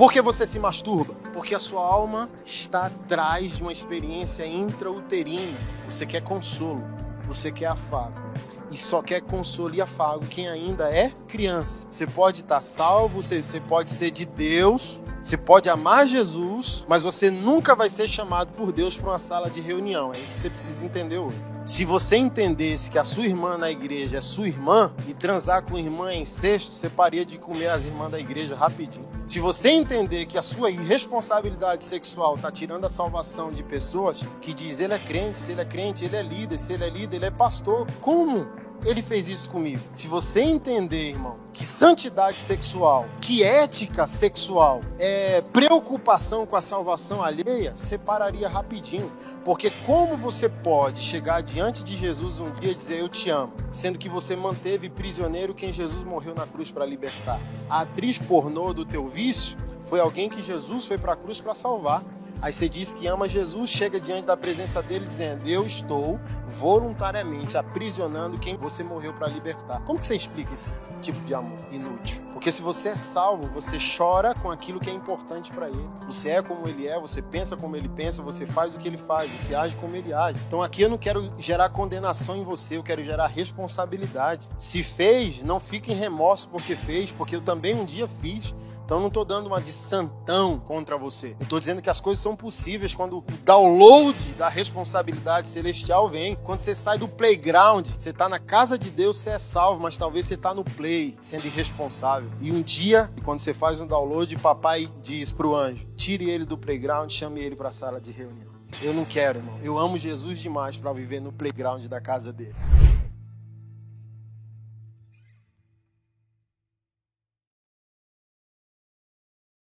Por que você se masturba? Porque a sua alma está atrás de uma experiência intrauterina. Você quer consolo, você quer afago. E só quer consolo e afago quem ainda é criança. Você pode estar salvo, você, você pode ser de Deus, você pode amar Jesus, mas você nunca vai ser chamado por Deus para uma sala de reunião. É isso que você precisa entender hoje. Se você entendesse que a sua irmã na igreja é sua irmã e transar com irmã em incesto, você paria de comer as irmãs da igreja rapidinho. Se você entender que a sua irresponsabilidade sexual está tirando a salvação de pessoas que diz ele é crente, se ele é crente, ele é líder, se ele é líder, ele é pastor. Como? Ele fez isso comigo. Se você entender, irmão, que santidade sexual, que ética sexual é preocupação com a salvação alheia, separaria rapidinho. Porque como você pode chegar diante de Jesus um dia e dizer eu te amo, sendo que você manteve prisioneiro quem Jesus morreu na cruz para libertar? A atriz pornô do teu vício foi alguém que Jesus foi para a cruz para salvar. Aí você diz que ama Jesus, chega diante da presença dele dizendo: Eu estou voluntariamente aprisionando quem você morreu para libertar. Como que você explica esse tipo de amor inútil? Porque se você é salvo, você chora com aquilo que é importante para ele. Você é como ele é, você pensa como ele pensa, você faz o que ele faz, você age como ele age. Então aqui eu não quero gerar condenação em você, eu quero gerar responsabilidade. Se fez, não fique em remorso porque fez, porque eu também um dia fiz. Então não estou dando uma de santão contra você. Eu estou dizendo que as coisas são possíveis quando o download da responsabilidade celestial vem. Quando você sai do playground, você está na casa de Deus, você é salvo, mas talvez você está no play, sendo irresponsável. E um dia, quando você faz um download, papai diz para o anjo: tire ele do playground, chame ele para a sala de reunião. Eu não quero, irmão. Eu amo Jesus demais para viver no playground da casa dele.